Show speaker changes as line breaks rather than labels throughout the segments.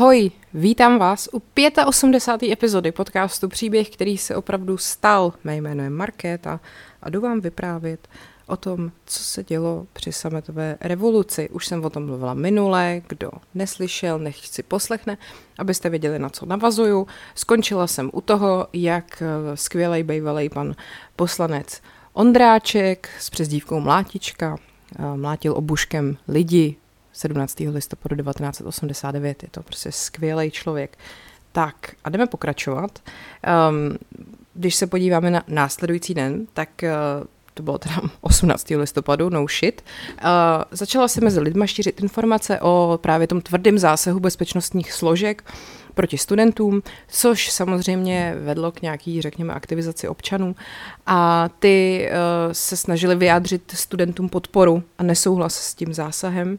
Ahoj, vítám vás u 85. epizody podcastu Příběh, který se opravdu stal. Mé jméno je Markéta a jdu vám vyprávět o tom, co se dělo při sametové revoluci. Už jsem o tom mluvila minule, kdo neslyšel, nech si poslechne, abyste věděli, na co navazuju. Skončila jsem u toho, jak skvělej bývalý pan poslanec Ondráček s přezdívkou Mlátička eh, mlátil obuškem lidi 17. listopadu 1989. Je to prostě skvělý člověk. Tak a jdeme pokračovat. Um, když se podíváme na následující den, tak uh, to bylo teda 18. listopadu, no shit, uh, začala se mezi lidma šířit informace o právě tom tvrdém zásahu bezpečnostních složek proti studentům, což samozřejmě vedlo k nějaký, řekněme, aktivizaci občanů a ty uh, se snažili vyjádřit studentům podporu a nesouhlas s tím zásahem.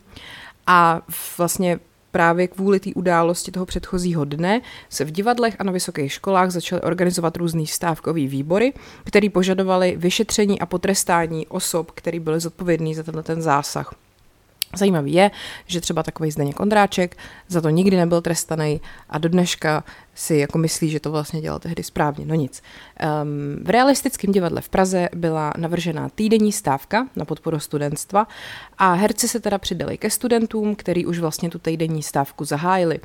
A vlastně právě kvůli té události toho předchozího dne se v divadlech a na vysokých školách začaly organizovat různý stávkový výbory, který požadovali vyšetření a potrestání osob, který byly zodpovědný za tenhle ten zásah. Zajímavý je, že třeba takový Zdeněk Ondráček za to nikdy nebyl trestaný a do dneška si jako myslí, že to vlastně dělal tehdy správně. No nic. Um, v realistickém divadle v Praze byla navržená týdenní stávka na podporu studentstva a herci se teda přidali ke studentům, který už vlastně tu týdenní stávku zahájili.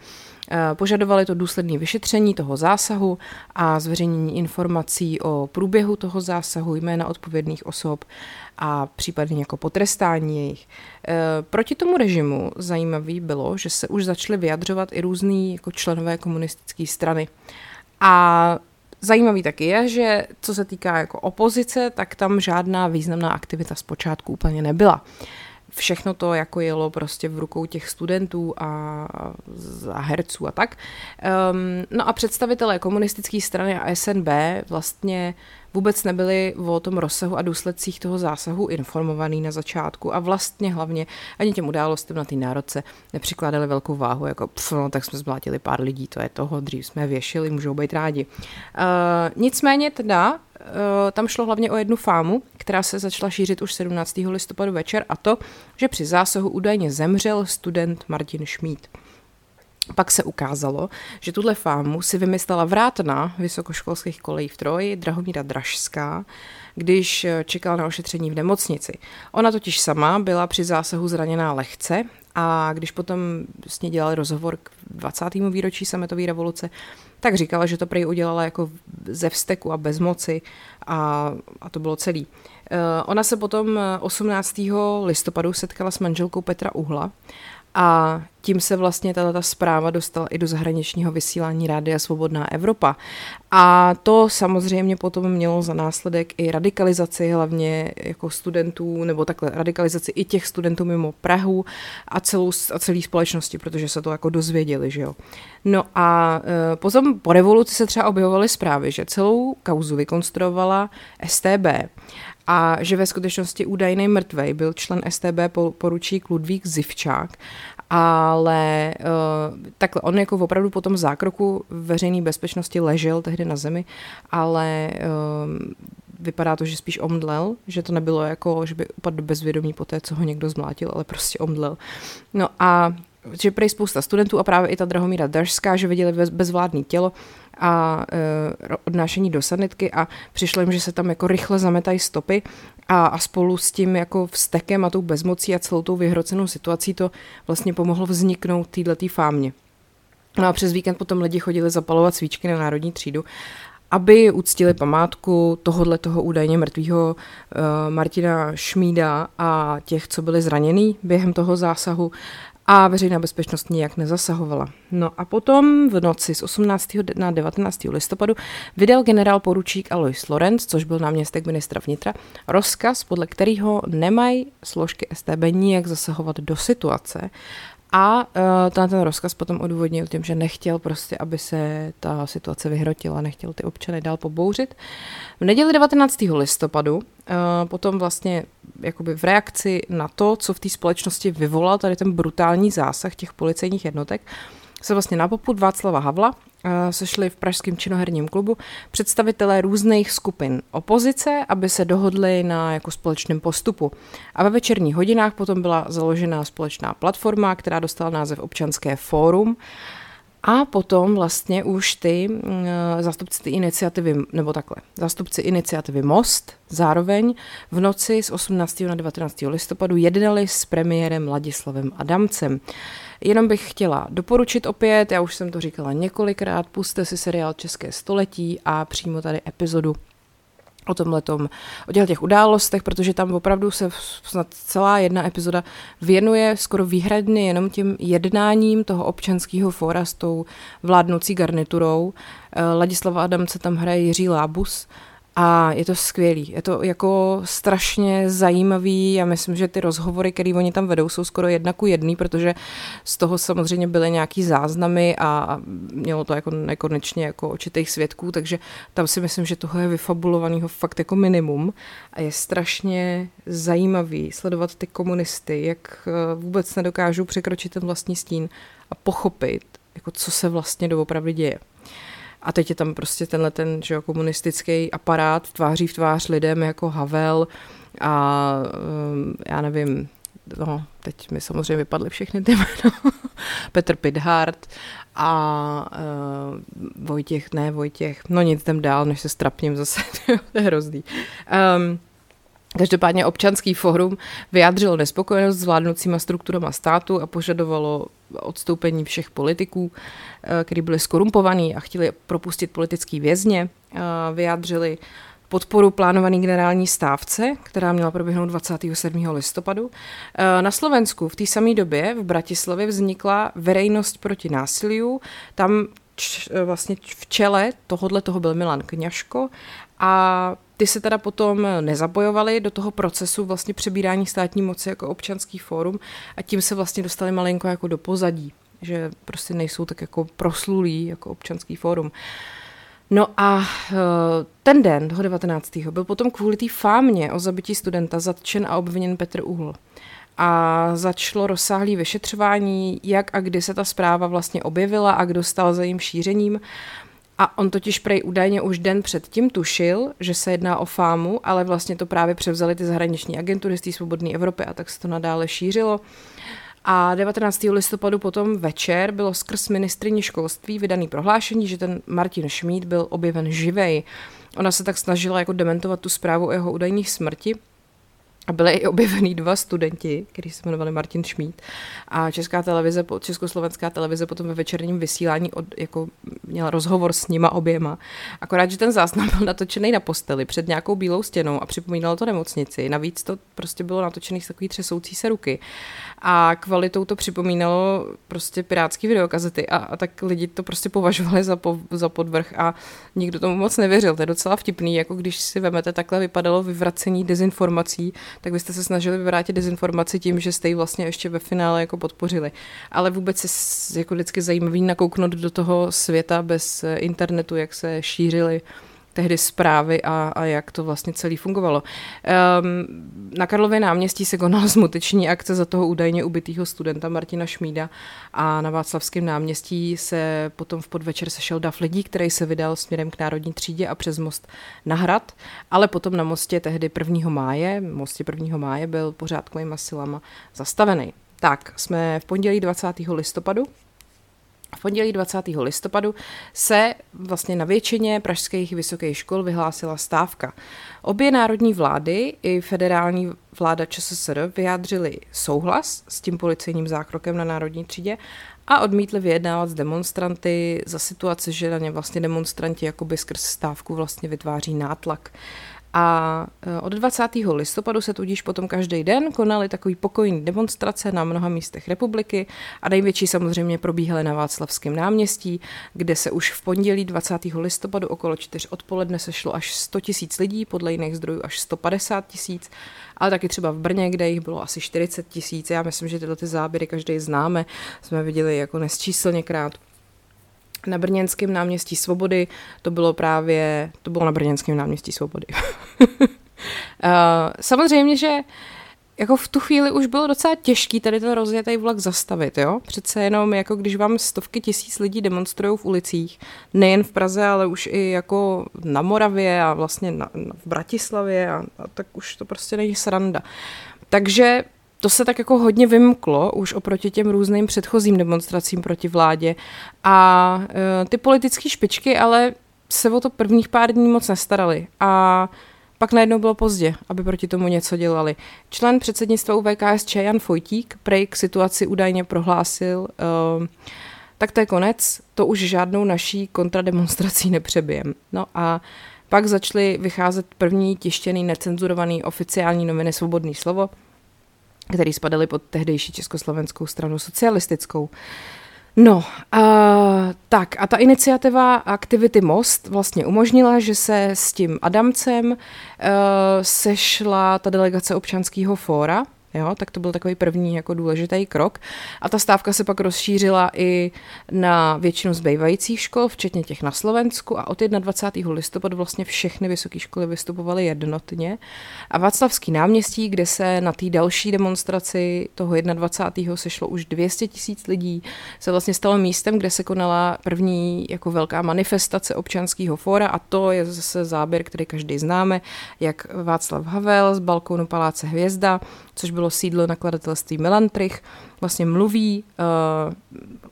Eh, požadovali to důsledné vyšetření toho zásahu a zveřejnění informací o průběhu toho zásahu, jména odpovědných osob a případně jako potrestání jejich. Eh, proti tomu režimu zajímavý bylo, že se už začaly vyjadřovat i různý jako členové komunistické strany. A Zajímavý taky je, že co se týká jako opozice, tak tam žádná významná aktivita zpočátku úplně nebyla všechno to jako jelo prostě v rukou těch studentů a, a herců a tak. Um, no a představitelé komunistické strany a SNB vlastně vůbec nebyli o tom rozsahu a důsledcích toho zásahu informovaný na začátku a vlastně hlavně ani těm událostem na té národce nepřikládali velkou váhu, jako pf, no, tak jsme zblátili pár lidí, to je toho, dřív jsme věšili, můžou být rádi. Uh, nicméně teda tam šlo hlavně o jednu fámu, která se začala šířit už 17. listopadu večer a to, že při zásahu údajně zemřel student Martin Šmíd. Pak se ukázalo, že tuhle fámu si vymyslela vrátna vysokoškolských kolejí v Troji Drahomíra Dražská, když čekala na ošetření v nemocnici. Ona totiž sama byla při zásahu zraněná lehce a když potom s ní dělali rozhovor k 20. výročí sametové revoluce, tak říkala, že to prej udělala jako ze vsteku a bez moci a, a to bylo celý. Eh, ona se potom 18. listopadu setkala s manželkou Petra Uhla a tím se vlastně tato zpráva dostala i do zahraničního vysílání Rádia Svobodná Evropa. A to samozřejmě potom mělo za následek i radikalizaci hlavně jako studentů, nebo takhle radikalizaci i těch studentů mimo Prahu a, celou, a celý společnosti, protože se to jako dozvěděli, že jo. No a e, potom po revoluci se třeba objevovaly zprávy, že celou kauzu vykonstruovala STB a že ve skutečnosti údajný mrtvej byl člen STB poručík Ludvík Zivčák, ale uh, takhle, on jako opravdu po tom zákroku veřejné bezpečnosti ležel tehdy na zemi, ale uh, vypadá to, že spíš omdlel, že to nebylo jako, že by upadl bezvědomí po té, co ho někdo zmlátil, ale prostě omdlel. No a že prej spousta studentů a právě i ta Drahomíra Dažská, že viděli bez, bezvládný tělo a e, odnášení do sanitky a přišlo jim, že se tam jako rychle zametají stopy a, a spolu s tím jako vztekem a tou bezmocí a celou tou vyhrocenou situací to vlastně pomohlo vzniknout této fámě. No a přes víkend potom lidi chodili zapalovat svíčky na národní třídu aby uctili památku tohohle toho údajně mrtvého uh, Martina Šmída a těch, co byli zranění během toho zásahu a veřejná bezpečnost nijak nezasahovala. No a potom v noci z 18. na 19. listopadu vydal generál poručík Alois Lorenz, což byl náměstek ministra vnitra, rozkaz, podle kterého nemají složky STB nijak zasahovat do situace a uh, ten, ten rozkaz potom odůvodnil tím, že nechtěl prostě, aby se ta situace vyhrotila, nechtěl ty občany dál pobouřit. V neděli 19. listopadu uh, potom vlastně jakoby v reakci na to, co v té společnosti vyvolal tady ten brutální zásah těch policejních jednotek, se vlastně na poput Václava Havla eh, sešli v Pražském činoherním klubu představitelé různých skupin opozice, aby se dohodli na jako společném postupu. A ve večerních hodinách potom byla založena společná platforma, která dostala název Občanské fórum. A potom vlastně už ty uh, zástupci ty iniciativy, nebo takhle, zástupci iniciativy Most zároveň v noci z 18. na 19. listopadu jednali s premiérem Ladislavem Adamcem. Jenom bych chtěla doporučit opět, já už jsem to říkala několikrát, puste si seriál České století a přímo tady epizodu o tomhletom, o těch, těch událostech, protože tam opravdu se snad celá jedna epizoda věnuje skoro výhradně jenom tím jednáním toho občanského fóra s tou vládnoucí garniturou. Eh, Ladislava Adamce tam hraje Jiří Lábus, a je to skvělý, je to jako strašně zajímavý. Já myslím, že ty rozhovory, které oni tam vedou, jsou skoro jedna ku jedný, protože z toho samozřejmě byly nějaký záznamy a mělo to jako nekonečně jako očitých svědků, takže tam si myslím, že toho je vyfabulovaného fakt jako minimum a je strašně zajímavý sledovat ty komunisty, jak eh, vůbec nedokážou překročit ten vlastní stín a pochopit, jako co se vlastně doopravdy děje. A teď je tam prostě tenhle ten že jo, komunistický aparát tváří v tvář lidem jako Havel a um, já nevím, no, teď mi samozřejmě vypadly všechny ty jméno. Petr Pidhart a uh, Vojtěch, ne Vojtěch, no nic, jdem dál, než se strapním zase, to je hrozný. Um, Každopádně občanský fórum vyjádřilo nespokojenost s vládnoucíma strukturama státu a požadovalo odstoupení všech politiků, eh, kteří byli skorumpovaní a chtěli propustit politický vězně. Eh, vyjádřili podporu plánovaný generální stávce, která měla proběhnout 27. listopadu. Eh, na Slovensku v té samé době v Bratislavě vznikla verejnost proti násiliu. Tam č, vlastně v čele tohohle toho byl Milan Kňažko a ty se teda potom nezapojovali do toho procesu vlastně přebírání státní moci jako občanský fórum a tím se vlastně dostali malinko jako do pozadí, že prostě nejsou tak jako proslulí jako občanský fórum. No a eh, ten den, toho 19. byl potom kvůli té fámě o zabití studenta zatčen a obviněn Petr Uhl. A začalo rozsáhlé vyšetřování, jak a kdy se ta zpráva vlastně objevila a kdo stal za jejím šířením. A on totiž prej údajně už den předtím tušil, že se jedná o fámu, ale vlastně to právě převzali ty zahraniční agentury z té svobodné Evropy a tak se to nadále šířilo. A 19. listopadu potom večer bylo skrz ministrině školství vydaný prohlášení, že ten Martin Šmíd byl objeven živej. Ona se tak snažila jako dementovat tu zprávu o jeho údajných smrti, a byly i objevení dva studenti, kteří se jmenovali Martin Šmít. A Česká televize, Československá televize potom ve večerním vysílání od, jako měla rozhovor s nima oběma. Akorát, že ten záznam byl natočený na posteli před nějakou bílou stěnou a připomínalo to nemocnici. Navíc to prostě bylo natočený z takový třesoucí se ruky. A kvalitou to připomínalo prostě pirátský videokazety a, a tak lidi to prostě považovali za, po, za podvrh a nikdo tomu moc nevěřil. To je docela vtipný, jako když si vemete, takhle vypadalo vyvracení dezinformací tak byste se snažili vyvrátit dezinformaci tím, že jste ji vlastně ještě ve finále jako podpořili. Ale vůbec je jako vždycky zajímavý nakouknout do toho světa bez internetu, jak se šířily tehdy zprávy a, a jak to vlastně celý fungovalo. Um, na Karlově náměstí se konala smuteční akce za toho údajně ubitého studenta Martina Šmída a na Václavském náměstí se potom v podvečer sešel dav lidí, který se vydal směrem k Národní třídě a přes most na hrad, ale potom na mostě tehdy 1. máje, mostě 1. máje byl pořádkovými silama zastavený. Tak, jsme v pondělí 20. listopadu v pondělí 20. listopadu se vlastně na většině pražských vysokých škol vyhlásila stávka. Obě národní vlády i federální vláda ČSSR vyjádřili souhlas s tím policejním zákrokem na národní třídě a odmítli vyjednávat s demonstranty za situace, že na ně vlastně demonstranti jakoby skrz stávku vlastně vytváří nátlak. A e, od 20. listopadu se tudíž potom každý den konaly takový pokojný demonstrace na mnoha místech republiky a největší samozřejmě probíhaly na Václavském náměstí, kde se už v pondělí 20. listopadu okolo 4 odpoledne sešlo až 100 tisíc lidí, podle jiných zdrojů až 150 tisíc, ale taky třeba v Brně, kde jich bylo asi 40 tisíc. Já myslím, že tyhle ty záběry každý známe, jsme viděli jako nesčíslněkrát na Brněnském náměstí Svobody, to bylo právě, to bylo na Brněnském náměstí Svobody. Eh, samozřejmě, že jako v tu chvíli už bylo docela těžký tady ten rozjetý vlak zastavit, jo? Přece jenom jako když vám stovky tisíc lidí demonstrují v ulicích, nejen v Praze, ale už i jako na Moravě a vlastně na, na, v Bratislavě a, a tak už to prostě není sranda. Takže to se tak jako hodně vymklo už oproti těm různým předchozím demonstracím proti vládě a uh, ty politické špičky ale se o to prvních pár dní moc nestarali a pak najednou bylo pozdě, aby proti tomu něco dělali. Člen předsednictva UVKSČ Jan Fojtík prej k situaci údajně prohlásil, uh, tak to je konec, to už žádnou naší kontrademonstrací nepřebijem. No a pak začaly vycházet první tištěný, necenzurovaný oficiální noviny Svobodný slovo, který spadaly pod tehdejší Československou stranu socialistickou. No, a, tak a ta iniciativa Aktivity Most vlastně umožnila, že se s tím Adamcem uh, sešla ta delegace občanského fóra, Jo, tak to byl takový první jako důležitý krok. A ta stávka se pak rozšířila i na většinu zbývajících škol, včetně těch na Slovensku a od 21. listopadu vlastně všechny vysoké školy vystupovaly jednotně. A Václavský náměstí, kde se na té další demonstraci toho 21. sešlo už 200 tisíc lidí, se vlastně stalo místem, kde se konala první jako velká manifestace občanského fóra a to je zase záběr, který každý známe, jak Václav Havel z balkónu Paláce Hvězda což bylo sídlo nakladatelství Melantrich, vlastně mluví uh,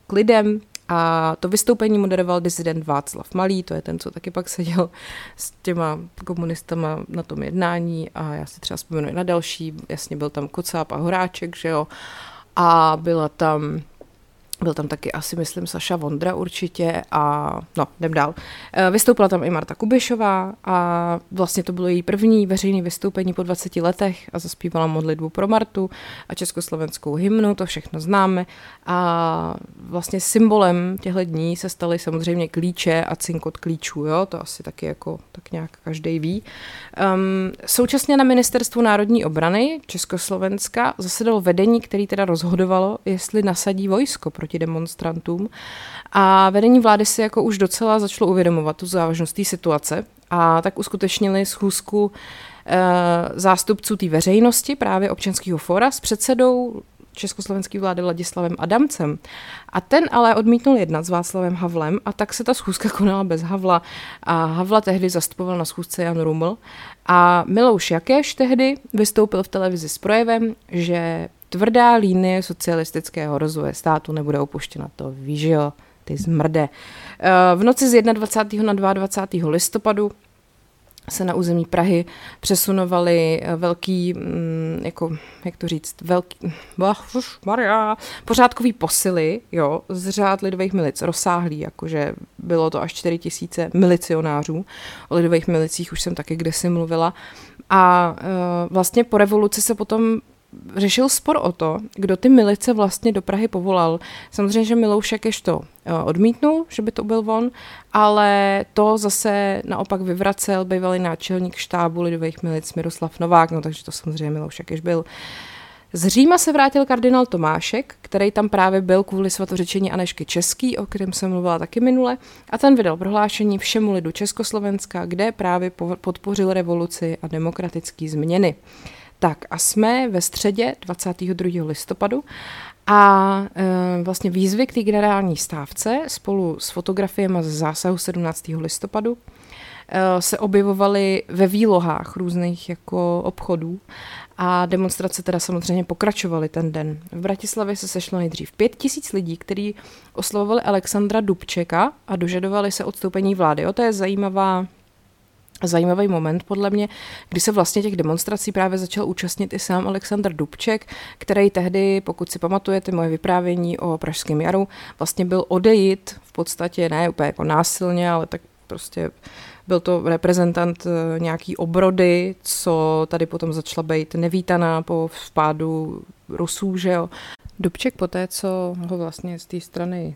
k lidem a to vystoupení moderoval disident Václav Malý, to je ten, co taky pak seděl s těma komunistama na tom jednání a já si třeba vzpomenu i na další, jasně byl tam Kocáb a Horáček, že jo, a byla tam byl tam taky asi, myslím, Saša Vondra určitě a no, jdem dál. Eh, vystoupila tam i Marta Kubišová a vlastně to bylo její první veřejné vystoupení po 20 letech a zaspívala modlitbu pro Martu a československou hymnu, to všechno známe a vlastně symbolem těchto dní se staly samozřejmě klíče a cinkot klíčů, jo, to asi taky jako tak nějak každý ví. Um, současně na ministerstvu národní obrany Československa zasedalo vedení, který teda rozhodovalo, jestli nasadí vojsko proti demonstrantům. A vedení vlády si jako už docela začalo uvědomovat tu závažnost té situace a tak uskutečnili schůzku e, zástupců té veřejnosti, právě občanského fora, s předsedou československé vlády Ladislavem Adamcem. A ten ale odmítnul jednat s Václavem Havlem a tak se ta schůzka konala bez Havla. A Havla tehdy zastupoval na schůzce Jan Ruml. A Milouš Jakeš tehdy vystoupil v televizi s projevem, že tvrdá línie socialistického rozvoje státu nebude opuštěna. To víš, jo, ty zmrde. Eh, v noci z 21. na 22. listopadu se na území Prahy přesunovaly eh, velký, mm, jako, jak to říct, velký, Maria, pořádkový posily, jo, z řád lidových milic, rozsáhlý, jakože bylo to až 4 tisíce milicionářů, o lidových milicích už jsem taky kdesi mluvila, a uh, vlastně po revoluci se potom řešil spor o to, kdo ty milice vlastně do Prahy povolal. Samozřejmě, že Miloušek ještě to eh, odmítnul, že by to byl on, ale to zase naopak vyvracel bývalý náčelník štábu lidových milic Miroslav Novák, no takže to samozřejmě Miloušek ještě byl. Z Říma se vrátil kardinál Tomášek, který tam právě byl kvůli svatořečení Anešky Český, o kterém jsem mluvila taky minule, a ten vydal prohlášení všemu lidu Československa, kde právě podpořil revoluci a demokratické změny. Tak a jsme ve středě 22. listopadu a e, vlastně výzvy k té generální stávce spolu s fotografiemi z zásahu 17. listopadu e, se objevovaly ve výlohách různých jako obchodů a demonstrace teda samozřejmě pokračovaly ten den. V Bratislavě se sešlo nejdřív pět tisíc lidí, kteří oslovovali Alexandra Dubčeka a dožadovali se odstoupení vlády. O to je zajímavá zajímavý moment podle mě, kdy se vlastně těch demonstrací právě začal účastnit i sám Aleksandr Dubček, který tehdy, pokud si pamatujete moje vyprávění o Pražském jaru, vlastně byl odejít v podstatě ne úplně jako násilně, ale tak prostě byl to reprezentant eh, nějaký obrody, co tady potom začala být nevítaná po vpádu Rusů, že jo. Dubček poté, co ho vlastně z té strany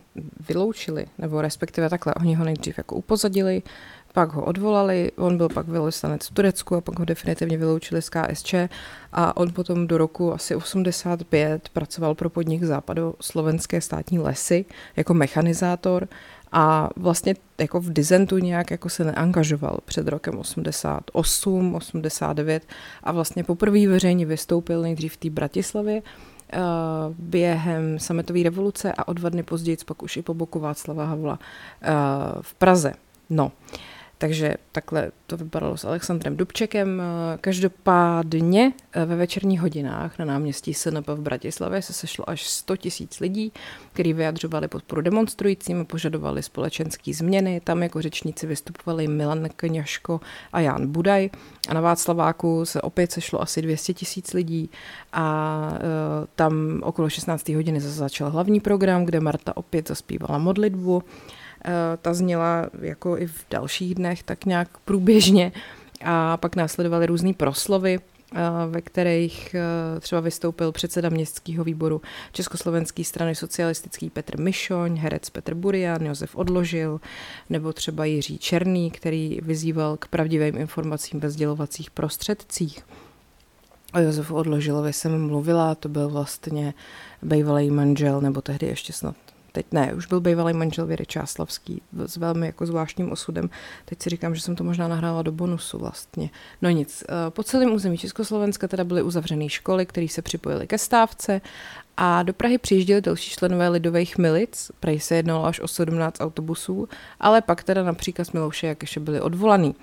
vyloučili, nebo respektive takhle, oni ho nejdřív jako upozadili, pak ho odvolali, on byl pak velvyslanec v Turecku a pak ho definitivně vyloučili z KSČ a on potom do roku asi 85 pracoval pro podnik západu slovenské státní lesy jako mechanizátor a vlastně jako v dizentu nějak jako se neangažoval před rokem 88, 89 a vlastně poprvé veřejně vystoupil nejdřív v té Bratislavě, eh, během sametové revoluce a o dva dny později pak už i po boku Václava Havla eh, v Praze. No, Takže takhle to vypadalo s Alexandrem Dubčekem. Každopádně eh, ve večerních hodinách na náměstí SNP v Bratislavě se sešlo až 100 tisíc lidí, kteří vyjadřovali podporu demonstrujícím požadovali společenské změny. Tam jako řečníci vystupovali Milan Kňaško a Jan Budaj. A na Václaváku se opět sešlo asi 200 tisíc lidí a uh, tam okolo 16. hodiny začal hlavní program, kde Marta opět zaspívala modlitbu. Eh, ta zněla jako i v dalších dnech tak nějak průběžně a pak následovaly různé proslovy, eh, ve kterých eh, třeba vystoupil předseda městského výboru Československé strany socialistický Petr Mišoň, herec Petr Burian, Josef Odložil, nebo třeba Jiří Černý, který vyzýval k pravdivým informacím ve sdělovacích prostředcích. O Josefu Odložilovi jsem mluvila, to byl vlastně bývalý manžel, nebo tehdy ještě snad teď ne, už byl bývalý manžel Věry Čáslavský s velmi jako zvláštním osudem. Teď si říkám, že jsem to možná nahrála do bonusu vlastně. No nic, eh, po celém území Československa teda byly uzavřené školy, které se připojily ke stávce a do Prahy přijížděli další členové lidových milic, Prahy se jednalo až o 17 autobusů, ale pak teda na příkaz Milouše Jakeše byli odvolaný.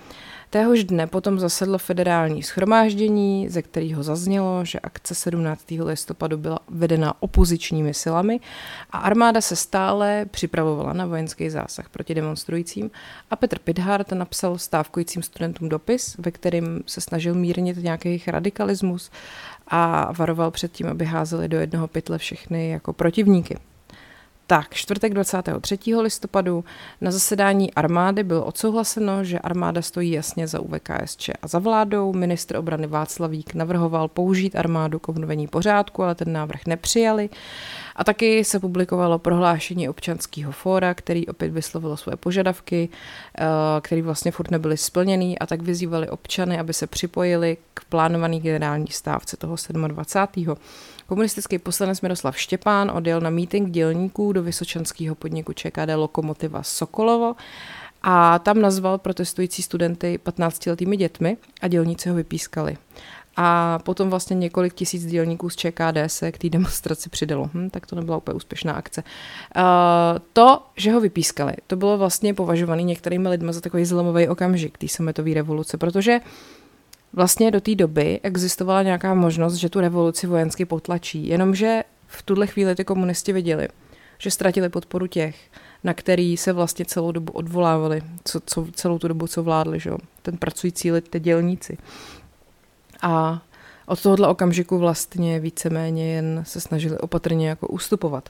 Téhož dne potom zasedlo federální schromáždění, ze kterého zaznělo, že akce 17. listopadu byla vedena opozičními silami a armáda se stále připravovala na vojenský zásah proti demonstrujícím a Petr Pidhart napsal stávkujícím studentům dopis, ve kterým se snažil mírnit nějaký jejich radikalismus a varoval před tím, aby házeli do jednoho pytle všechny jako protivníky. Tak, čtvrtek 23. listopadu na zasedání armády bylo odsouhlaseno, že armáda stojí jasně za UVKSČ a za vládou. Ministr obrany Václavík navrhoval použít armádu k obnovení pořádku, ale ten návrh nepřijali. A taky se publikovalo prohlášení občanského fóra, který opět vyslovilo své požadavky, eh, které vlastně furt nebyly splněný a tak vyzývali občany, aby se připojili k plánované generální stávce toho 27. Komunistický poslanec Miroslav Štěpán odjel na meeting dělníků do vysočanského podniku ČKD Lokomotiva Sokolovo a tam nazval protestující studenty 15-letými dětmi a dělníci ho vypískali. A potom vlastně několik tisíc dělníků z ČKD se k té demonstraci přidalo. Hm, tak to nebyla úplně úspěšná akce. Uh, to, že ho vypískali, to bylo vlastně považované některými lidmi za takový zlomový okamžik té sametové revoluce, protože vlastně do té doby existovala nějaká možnost, že tu revoluci vojensky potlačí, jenomže v tuhle chvíli ty komunisti viděli, že ztratili podporu těch, na který se vlastně celou dobu odvolávali, co, co, celou tu dobu, co vládli, že ten pracující lid, ty dělníci. A od tohohle okamžiku vlastně víceméně jen se snažili opatrně jako ustupovat.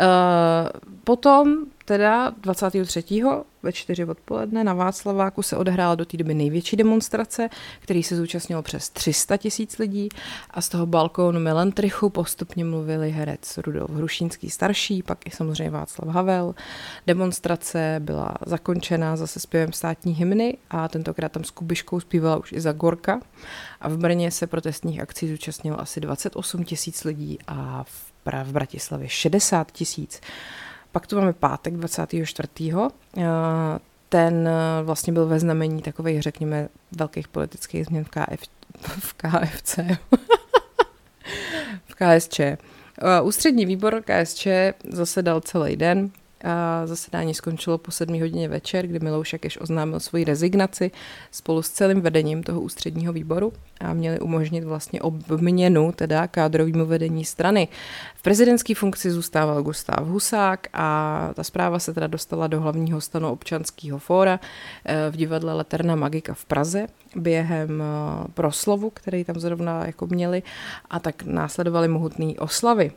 Uh, potom teda 23. ve 4 odpoledne na Václaváku se odehrála do té doby největší demonstrace, který se zúčastnilo přes 300 tisíc lidí a z toho balkónu Melantrichu postupně mluvili herec Rudolf Hrušínský starší, pak i samozřejmě Václav Havel. Demonstrace byla zakončena zase zpěvem státní hymny a tentokrát tam s Kubiškou zpívala už i za Gorka a v Brně se protestních akcí zúčastnilo asi 28 tisíc lidí a v, v Bratislavě 60 tisíc. Pak tu máme pátek 24. Eh, ten eh, vlastně byl ve znamení takových, řekněme, velkých politických změn v, KF, v KFC. v KSČ. Eh, ústřední výbor KSČ zasedal celý den, a zasedání skončilo po sedmí hodině večer, kdy Milouš Jakeš oznámil svoji rezignaci spolu s celým vedením toho ústředního výboru a měli umožnit vlastně obměnu teda kádrovému vedení strany. V prezidentské funkci zůstával Gustav Husák a ta zpráva se teda dostala do hlavního stanu občanského fóra eh, v divadle Leterna Magika v Praze během eh, proslovu, který tam zrovna jako měli a tak následovaly mohutné oslavy.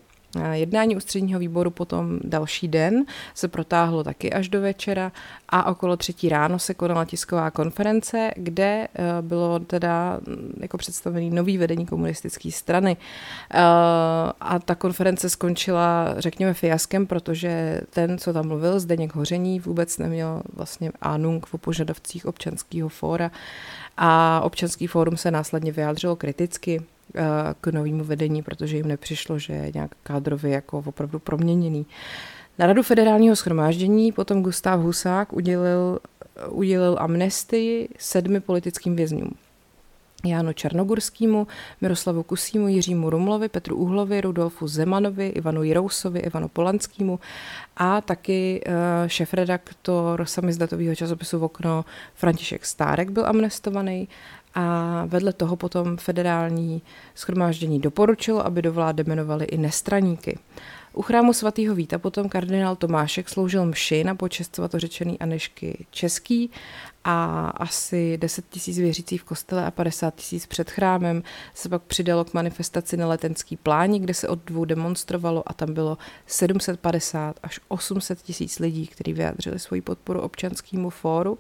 Jednání ústředního výboru potom další den se protáhlo taky až do večera a okolo třetí ráno se konala tisková konference, kde eh, bylo teda mm, jako představený nový vedení komunistické strany. Eh, a ta konference skončila, řekněme, fiaskem, protože ten, co tam mluvil, Zdeněk Hoření, vůbec neměl vlastně ánung o požadavcích občanského fóra a občanský fórum se následně vyjádřilo kriticky Eh, k novému vedení, protože jim nepřišlo, že je nějak kádrově jako opravdu proměněný. Na radu federálního schromáždění potom Gustav Husák udělil, udělil amnestii sedmi politickým vězňům. Jánu Černogurskému, Miroslavu Kusímu, Jiřímu Rumlovi, Petru Uhlovi, Rudolfu Zemanovi, Ivanu Jirousovi, Ivanu Polanskému a taky uh, šefredaktor samizdatového časopisu v okno František Stárek byl amnestovaný a vedle toho potom federální schromáždění doporučilo, aby do vlády jmenovali i nestraníky. U chrámu svatého Víta potom kardinál Tomášek sloužil mši na počest svatořečený Anešky Český a asi 10 tisíc věřících v kostele a 50 tisíc před chrámem se pak přidalo k manifestaci na letenský pláni, kde se od dvou demonstrovalo a tam bylo 750 až 800 tisíc lidí, kteří vyjádřili svoji podporu občanskému fóru.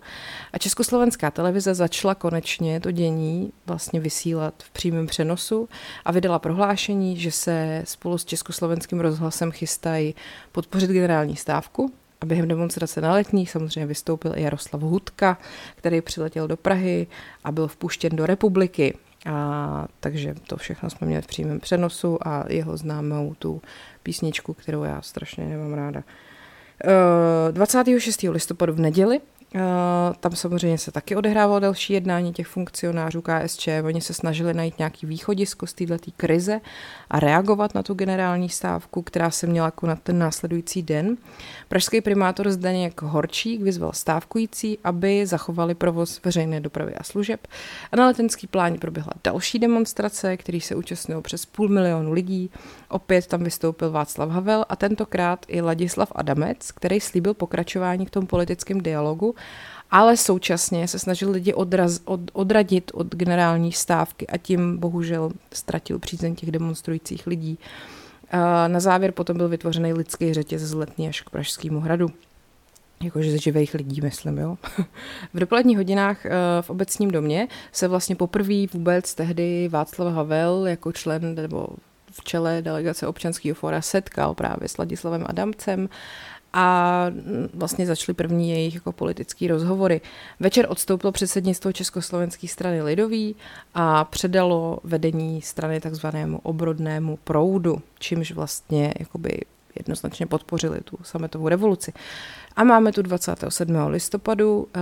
A československá televize začala konečně to dění vlastně vysílat v přímém přenosu a vydala prohlášení, že se spolu s československým rozhlasem chystají podpořit generální stávku a během demonstrace na letních samozřejmě vystoupil i Jaroslav Hudka, který přiletěl do Prahy a byl vpuštěn do republiky. A, takže to všechno jsme měli v přímém přenosu a jeho známou tu písničku, kterou já strašně nemám ráda. 26. Eh, listopadu v neděli tam samozřejmě se taky odehrávalo další jednání těch funkcionářů KSČ. Oni se snažili najít nějaký východisko z této krize a reagovat na tu generální stávku, která se měla konat ten následující den. Pražský primátor Zdeněk Horčík vyzval stávkující, aby zachovali provoz veřejné dopravy a služeb. A na letenský plán proběhla další demonstrace, který se účastnilo přes půl milionu lidí. Opět tam vystoupil Václav Havel a tentokrát i Ladislav Adamec, který slíbil pokračování v tom politickém dialogu ale současně se snažil lidi odraz, od, odradit od generální stávky a tím bohužel ztratil přízeň těch demonstrujících lidí. Na závěr potom byl vytvořený lidský řetěz z Letní až k Pražskému hradu. Jakože ze živých lidí, myslím, jo. v dopoledních hodinách eh, v obecním domě se vlastně poprvé vůbec tehdy Václav Havel jako člen nebo v čele delegace občanského fora setkal právě s Ladislavem Adamcem a vlastně začaly první jejich jako politické rozhovory. Večer odstoupilo předsednictvo Československé strany Lidový a předalo vedení strany takzvanému obrodnému proudu, čímž vlastně jakoby jednoznačně podpořili tu sametovou revoluci. A máme tu 27. listopadu, eh,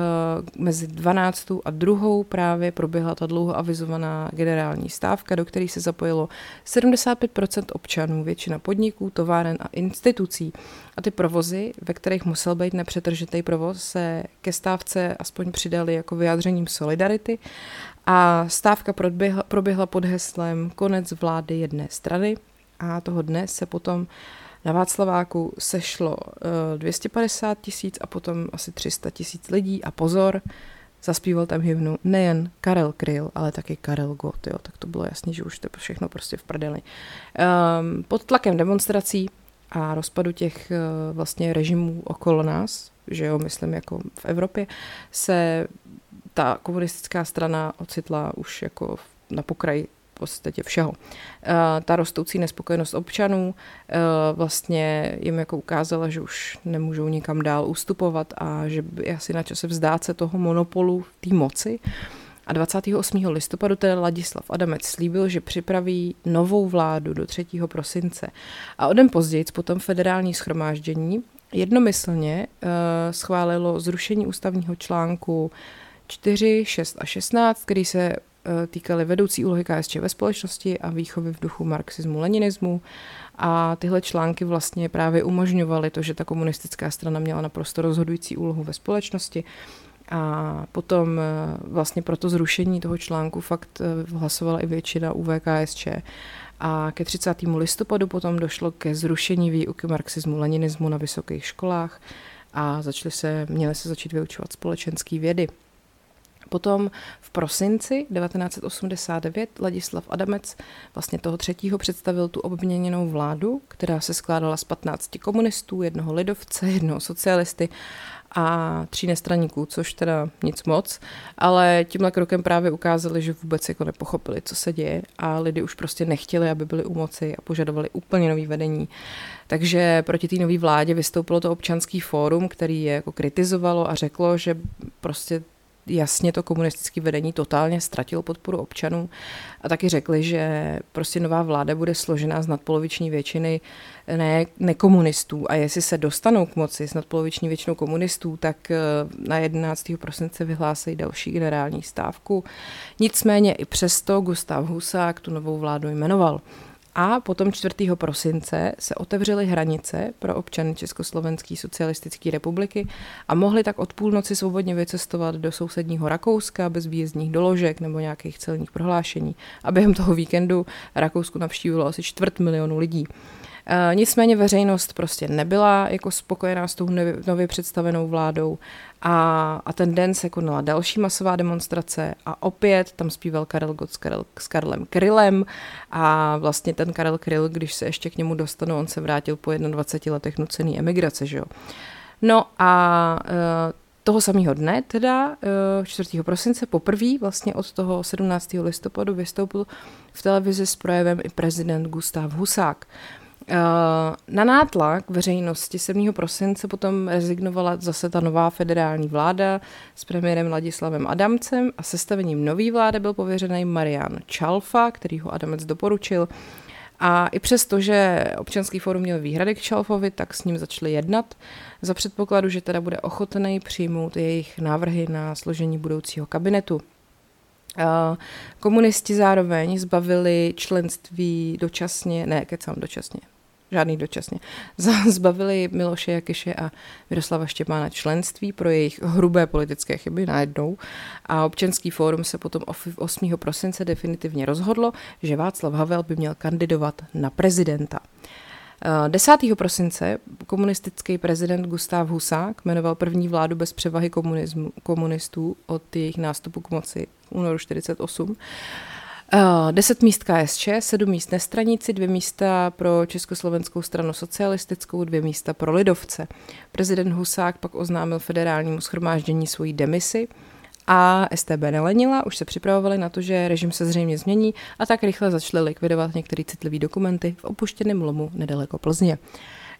mezi 12. a 2. právě proběhla ta dlouho avizovaná generální stávka, do které se zapojilo 75% občanů, většina podniků, továren a institucí. A ty provozy, ve kterých musel být nepřetržitý provoz, se ke stávce aspoň přidali jako vyjádřením solidarity. A stávka proběhla, proběhla pod heslem konec vlády jedné strany a toho dne se potom na Václaváku sešlo 250 eh, tisíc a potom asi 300 tisíc lidí a pozor, zaspíval tam hymnu nejen Karel Kryl, ale taky Karel Gott, jo, tak to bylo jasný, že už to všechno prostě v prdeli. Um, pod tlakem demonstrací a rozpadu těch uh, vlastně režimů okolo nás, že jo, myslím jako v Evropě, se ta komunistická strana ocitla už jako na pokraji podstatě všeho. Eh, ta rostoucí nespokojenost občanů eh, vlastně jim jako ukázala, že už nemůžou nikam dál ustupovat a že by asi na čase vzdát se toho monopolu té moci. A 28. listopadu tedy Ladislav Adamec slíbil, že připraví novou vládu do 3. prosince. A o den později potom federální schromáždění jednomyslně uh, schválilo zrušení ústavního článku 4, 6 a 16, který se týkaly vedoucí úlohy KSČ ve společnosti a výchovy v duchu marxismu, leninismu. A tyhle články vlastně právě umožňovaly to, že ta komunistická strana měla naprosto rozhodující úlohu ve společnosti. A potom eh, vlastně pro to zrušení toho článku fakt eh, hlasovala i většina UVKSČ. A ke 30. listopadu potom došlo ke zrušení výuky marxismu, leninismu na vysokých školách a začaly se, měly se začít vyučovat společenské vědy. Potom v prosinci 1989 Ladislav Adamec vlastně toho třetího představil tu obměněnou vládu, která se skládala z 15 komunistů, jednoho lidovce, jednoho socialisty a tří nestraníků, což teda nic moc, ale tímhle krokem právě ukázali, že vůbec jako nepochopili, co se děje a lidi už prostě nechtěli, aby byli u moci a požadovali úplně nový vedení. Takže proti té nové vládě vystoupilo to občanský fórum, který je jako kritizovalo a řeklo, že prostě jasně to komunistické vedení totálně ztratilo podporu občanů a taky řekli, že prostě nová vláda bude složená z nadpoloviční většiny ne, nekomunistů a jestli se dostanou k moci s nadpoloviční většinou komunistů, tak eh, na 11. prosince vyhlásejí další generální stávku. Nicméně i přesto Gustav Husák tu novou vládu jmenoval. A potom 4. prosince se otevřely hranice pro občany Československé socialistické republiky a mohli tak od půlnoci svobodně vycestovat do sousedního Rakouska bez výjezdních doložek nebo nějakých celních prohlášení. A během toho víkendu Rakousku navštívilo asi čtvrt milionu lidí. Eh, nicméně veřejnost prostě nebyla jako spokojená s tou nově představenou vládou a, a ten den se konala další masová demonstrace a opět tam zpíval Karel Gott s, Karel, s Karlem Krylem a vlastně ten Karel Kryl, když se ještě k němu dostanu, on se vrátil po 21 letech nucený emigrace, že jo. No a uh, toho samého dne, teda 4. prosince, poprvé vlastně od toho 17. listopadu vystoupil v televizi s projevem i prezident Gustav Husák. Eh, na nátlak veřejnosti 7. prosince potom rezignovala zase ta nová federální vláda s premiérem Ladislavem Adamcem a sestavením nový vlády byl pověřený Marian Čalfa, který ho Adamec doporučil. A i přesto, že občanský fórum měl výhrady k Čalfovi, tak s ním začali jednat za předpokladu, že teda bude ochotný přijmout jejich návrhy na složení budoucího kabinetu. Eh, komunisti zároveň zbavili členství dočasně, ne, kecám dočasně, žádný dočasně, zbavili Miloše Jakeše a Miroslava Štěpána členství pro jejich hrubé politické chyby najednou a občanský fórum se potom 8. prosince definitivně rozhodlo, že Václav Havel by měl kandidovat na prezidenta. 10. prosince komunistický prezident Gustav Husák jmenoval první vládu bez převahy komunistů od jejich nástupu k moci v únoru 48 Uh, deset míst KSČ, sedm míst nestraníci, dvě místa pro Československou stranu socialistickou, dvě místa pro lidovce. Prezident Husák pak oznámil federálnímu schromáždění svoji demisi a STB nelenila, už se připravovali na to, že režim se zřejmě změní a tak rychle začali likvidovat některé citlivé dokumenty v opuštěném lomu nedaleko Plzně.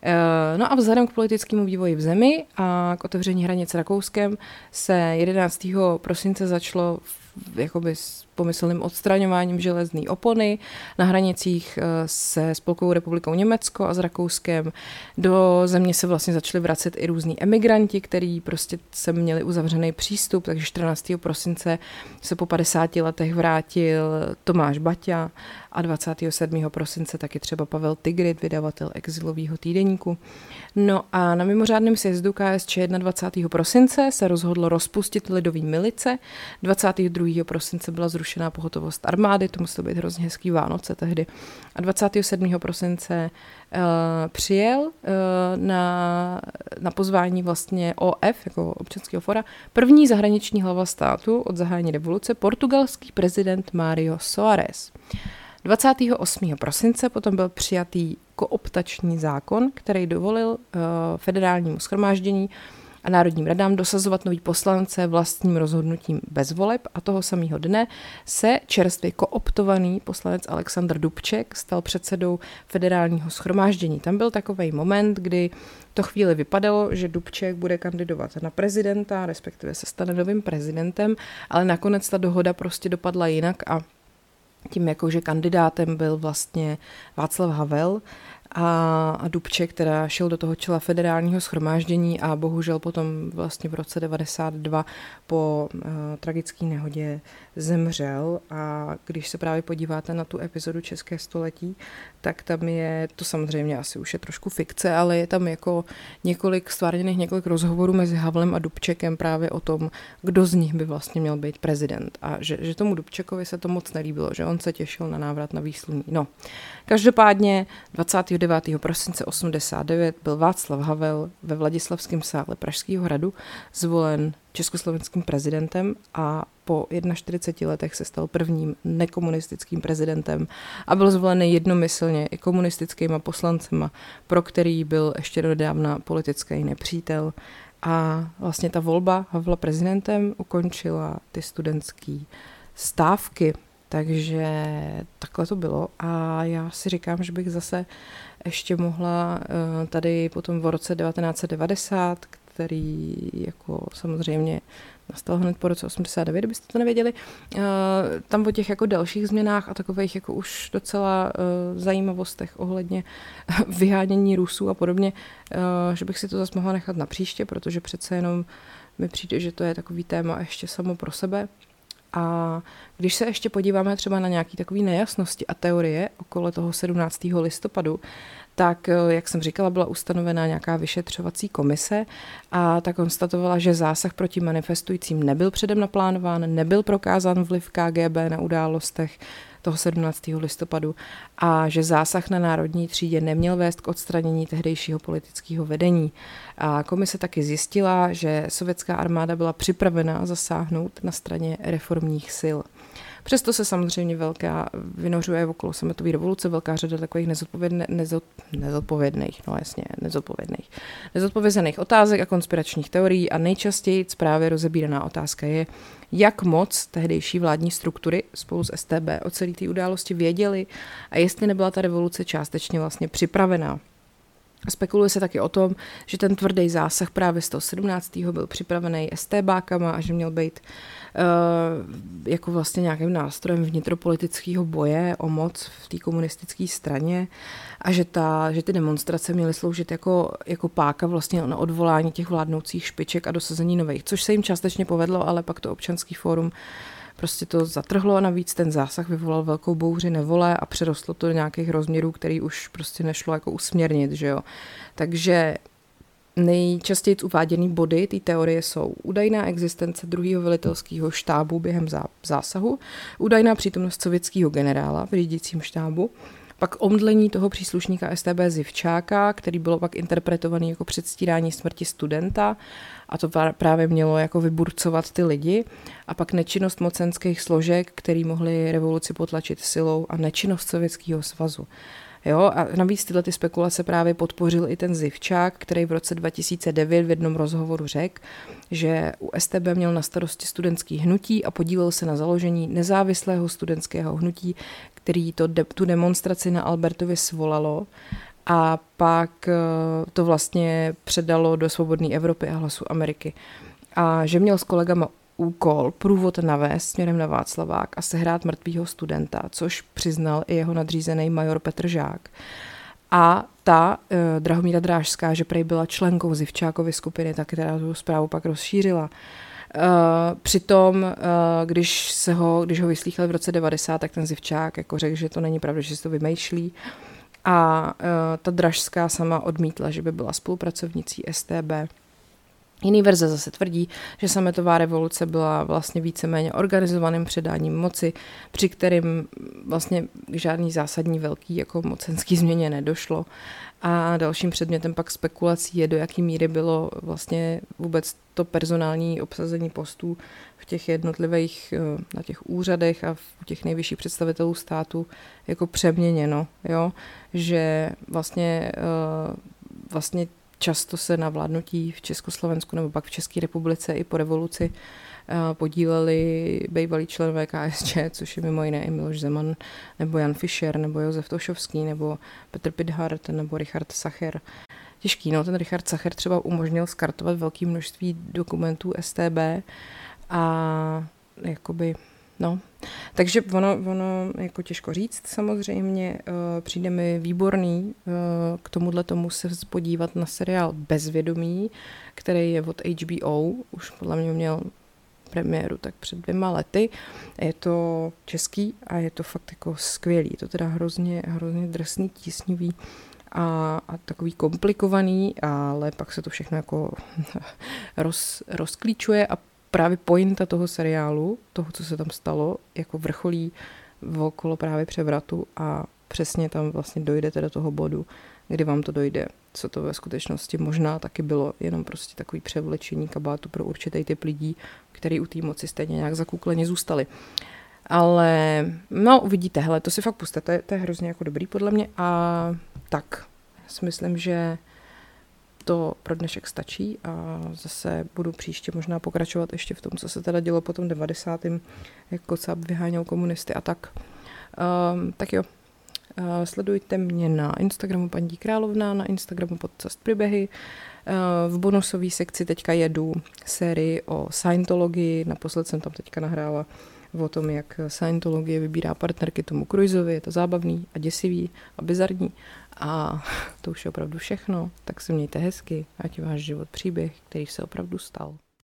Eh, no a vzhledem k politickému vývoji v zemi a k otevření hranic Rakouskem se 11. prosince začalo jakoby pomyslným odstraňováním železné opony na hranicích eh, se Spolkovou republikou Německo a s Rakouskem. Do země se vlastně začali vracet i různí emigranti, kteří prostě se měli uzavřený přístup, takže 14. prosince se po 50 letech vrátil Tomáš Baťa a 27. prosince taky třeba Pavel Tigrit, vydavatel exilového týdeníku. No a na mimořádném sjezdu KSČ 21. prosince se rozhodlo rozpustit lidový milice. 22. prosince byla zrušená pohotovost armády, to muselo být hrozně hezký Vánoce tehdy. A 27. prosince uh, přijel uh, na, na pozvání vlastně OF, jako občanského fora, první zahraniční hlava státu od zahájení revoluce, portugalský prezident Mário Soares. 28. prosince potom byl přijatý kooptační zákon, který dovolil uh, federálnímu schromáždění a národním radám dosazovat nový poslance vlastním rozhodnutím bez voleb a toho samého dne se čerstvě kooptovaný poslanec Aleksandr Dubček stal předsedou federálního schromáždění. Tam byl takový moment, kdy to chvíli vypadalo, že Dubček bude kandidovat na prezidenta, respektive se stane novým prezidentem, ale nakonec ta dohoda prostě dopadla jinak a tím jako, že kandidátem byl vlastně Václav Havel, a, Dubček, která šel do toho čela federálního schromáždění a bohužel potom vlastně v roce 92 po uh, tragické nehodě zemřel a když se právě podíváte na tu epizodu České století, tak tam je, to samozřejmě asi už je trošku fikce, ale je tam jako několik stvárněných několik rozhovorů mezi Havlem a Dubčekem právě o tom, kdo z nich by vlastně měl být prezident a že, že tomu Dubčekovi se to moc nelíbilo, že on se těšil na návrat na výsluní. No, každopádně 29. prosince 89 byl Václav Havel ve Vladislavském sále Pražského hradu zvolen československým prezidentem a po 41 letech se stal prvním nekomunistickým prezidentem a byl zvolený jednomyslně i komunistickýma poslancema, pro který byl ještě dodávna politický nepřítel. A vlastně ta volba Havla prezidentem ukončila ty studentské stávky. Takže takhle to bylo a já si říkám, že bych zase ještě mohla eh, tady potom v roce 1990, který jako samozřejmě nastal hned po roce 89, kdybyste to nevěděli. Uh, tam o těch jako dalších změnách a takových jako už docela uh, zajímavostech ohledně vyhánění Rusů a podobně, že bych si to zase mohla nechat na příště, protože přece jenom mi přijde, že to je takový téma ještě samo pro sebe. A když se ještě podíváme třeba na nějaké takové nejasnosti a teorie okolo toho 17. listopadu, tak, eh, jak jsem říkala, byla ustanovena nějaká vyšetřovací komise a ta konstatovala, že zásah proti manifestujícím nebyl předem naplánován, nebyl prokázán vliv KGB na událostech, toho 17. listopadu a že zásah na národní třídě neměl vést k odstranění tehdejšího politického vedení. A komise taky zjistila, že sovětská armáda byla připravena zasáhnout na straně reformních sil. Přesto se samozřejmě velká vynořuje okolo sametové revoluce velká řada takových nezodpovědne, nezod, nezodpovědných, no jasně, nezodpovědných, nezodpovězených otázek a konspiračních teorií a nejčastěji právě rozebíraná otázka je, jak moc tehdejší vládní struktury spolu s STB o celé té události věděli a jestli nebyla ta revoluce částečně vlastně připravená. Spekuluje se taky o tom, že ten tvrdý zásah právě z toho 17. byl připravený STBákama a že měl být uh, jako vlastně nějakým nástrojem vnitropolitického boje o moc v té komunistické straně a že, ta, že ty demonstrace měly sloužit jako, jako páka vlastně na odvolání těch vládnoucích špiček a dosazení nových, což se jim částečně povedlo, ale pak to občanský fórum prostě to zatrhlo a navíc ten zásah vyvolal velkou bouři nevole a přerostlo to do nějakých rozměrů, který už prostě nešlo jako usměrnit, že jo. Takže Nejčastěji uváděný body té teorie jsou údajná existence druhého velitelského štábu během zásahu, údajná přítomnost sovětského generála v řídícím štábu, pak omdlení toho příslušníka STB Zivčáka, který bylo pak interpretovaný jako předstírání smrti studenta a to právě mělo jako vyburcovat ty lidi a pak nečinnost mocenských složek, který mohli revoluci potlačit silou a nečinnost Sovětského svazu. Jo, a navíc tyhle ty spekulace právě podpořil i ten Zivčák, který v roce 2009 v jednom rozhovoru řekl, že u STB měl na starosti studentský hnutí a podílel se na založení nezávislého studentského hnutí, který to de- tu demonstraci na Albertově svolalo a pak eh, to vlastně předalo do Svobodné Evropy a Hlasu Ameriky. A že měl s kolegama úkol průvod navést směrem na Václavák a sehrát mrtvýho studenta, což přiznal i jeho nadřízený major Petr Žák. A ta uh, Drahomíra Drážská, že prej byla členkou Zivčákovy skupiny, tak která tu zprávu pak rozšířila. Uh, přitom, uh, když, se ho, když ho vyslýchali v roce 90, tak ten Zivčák jako řekl, že to není pravda, že si to vymýšlí. A uh, ta Dražská sama odmítla, že by byla spolupracovnicí STB. Jiný verze zase tvrdí, že sametová revoluce byla vlastně víceméně organizovaným předáním moci, při kterým vlastně žádný zásadní velký jako mocenský změně nedošlo. A dalším předmětem pak spekulací je, do jaký míry bylo vlastně vůbec to personální obsazení postů v těch jednotlivých, eh, na těch úřadech a v těch nejvyšších představitelů státu jako přeměněno, jo? že vlastně, eh, vlastně často se na vládnutí v Československu nebo pak v České republice i po revoluci eh, podíleli bývalí členové KSČ, což je mimo jiné i Miloš Zeman, nebo Jan Fischer, nebo Josef Tošovský, nebo Petr Pidhart, nebo Richard Sacher. Těžký, no, ten Richard Sacher třeba umožnil skartovat velké množství dokumentů STB a jakoby No, takže ono, ono jako těžko říct samozřejmě. Uh, přijde mi výborný uh, k tomuhle tomu se podívat na seriál Bezvědomí, který je od HBO, už podle mě měl premiéru tak před dvěma lety. Je to český a je to fakt jako skvělý. Je to teda hrozně, hrozně drsný, tísnivý a, a takový komplikovaný, ale pak se to všechno jako roz, rozklíčuje a právě pointa toho seriálu, toho, co se tam stalo, jako vrcholí okolo právě převratu a přesně tam vlastně dojdete do toho bodu, kdy vám to dojde, co to ve skutečnosti možná taky bylo, jenom prostě takový převlečení kabátu pro určitý typ lidí, který u té moci stejně nějak zakukleně zůstali. Ale no, uvidíte, hele, to si fakt puste, to je, to je hrozně jako dobrý podle mě a tak, si myslím, že to pro dnešek stačí a zase budu příště možná pokračovat ještě v tom, co se teda dělo po tom 90. jak Kocáb vyháněl komunisty a tak. Um, tak jo, Sledujte mě na Instagramu paní Královna, na Instagramu podcast příběhy. V bonusové sekci teďka jedu sérii o Scientologii, naposled jsem tam teďka nahrála o tom, jak Scientologie vybírá partnerky tomu Cruiseovi, je to zábavný a děsivý a bizarní. A to už je opravdu všechno, tak se mějte hezky, ať váš život příběh, který se opravdu stal.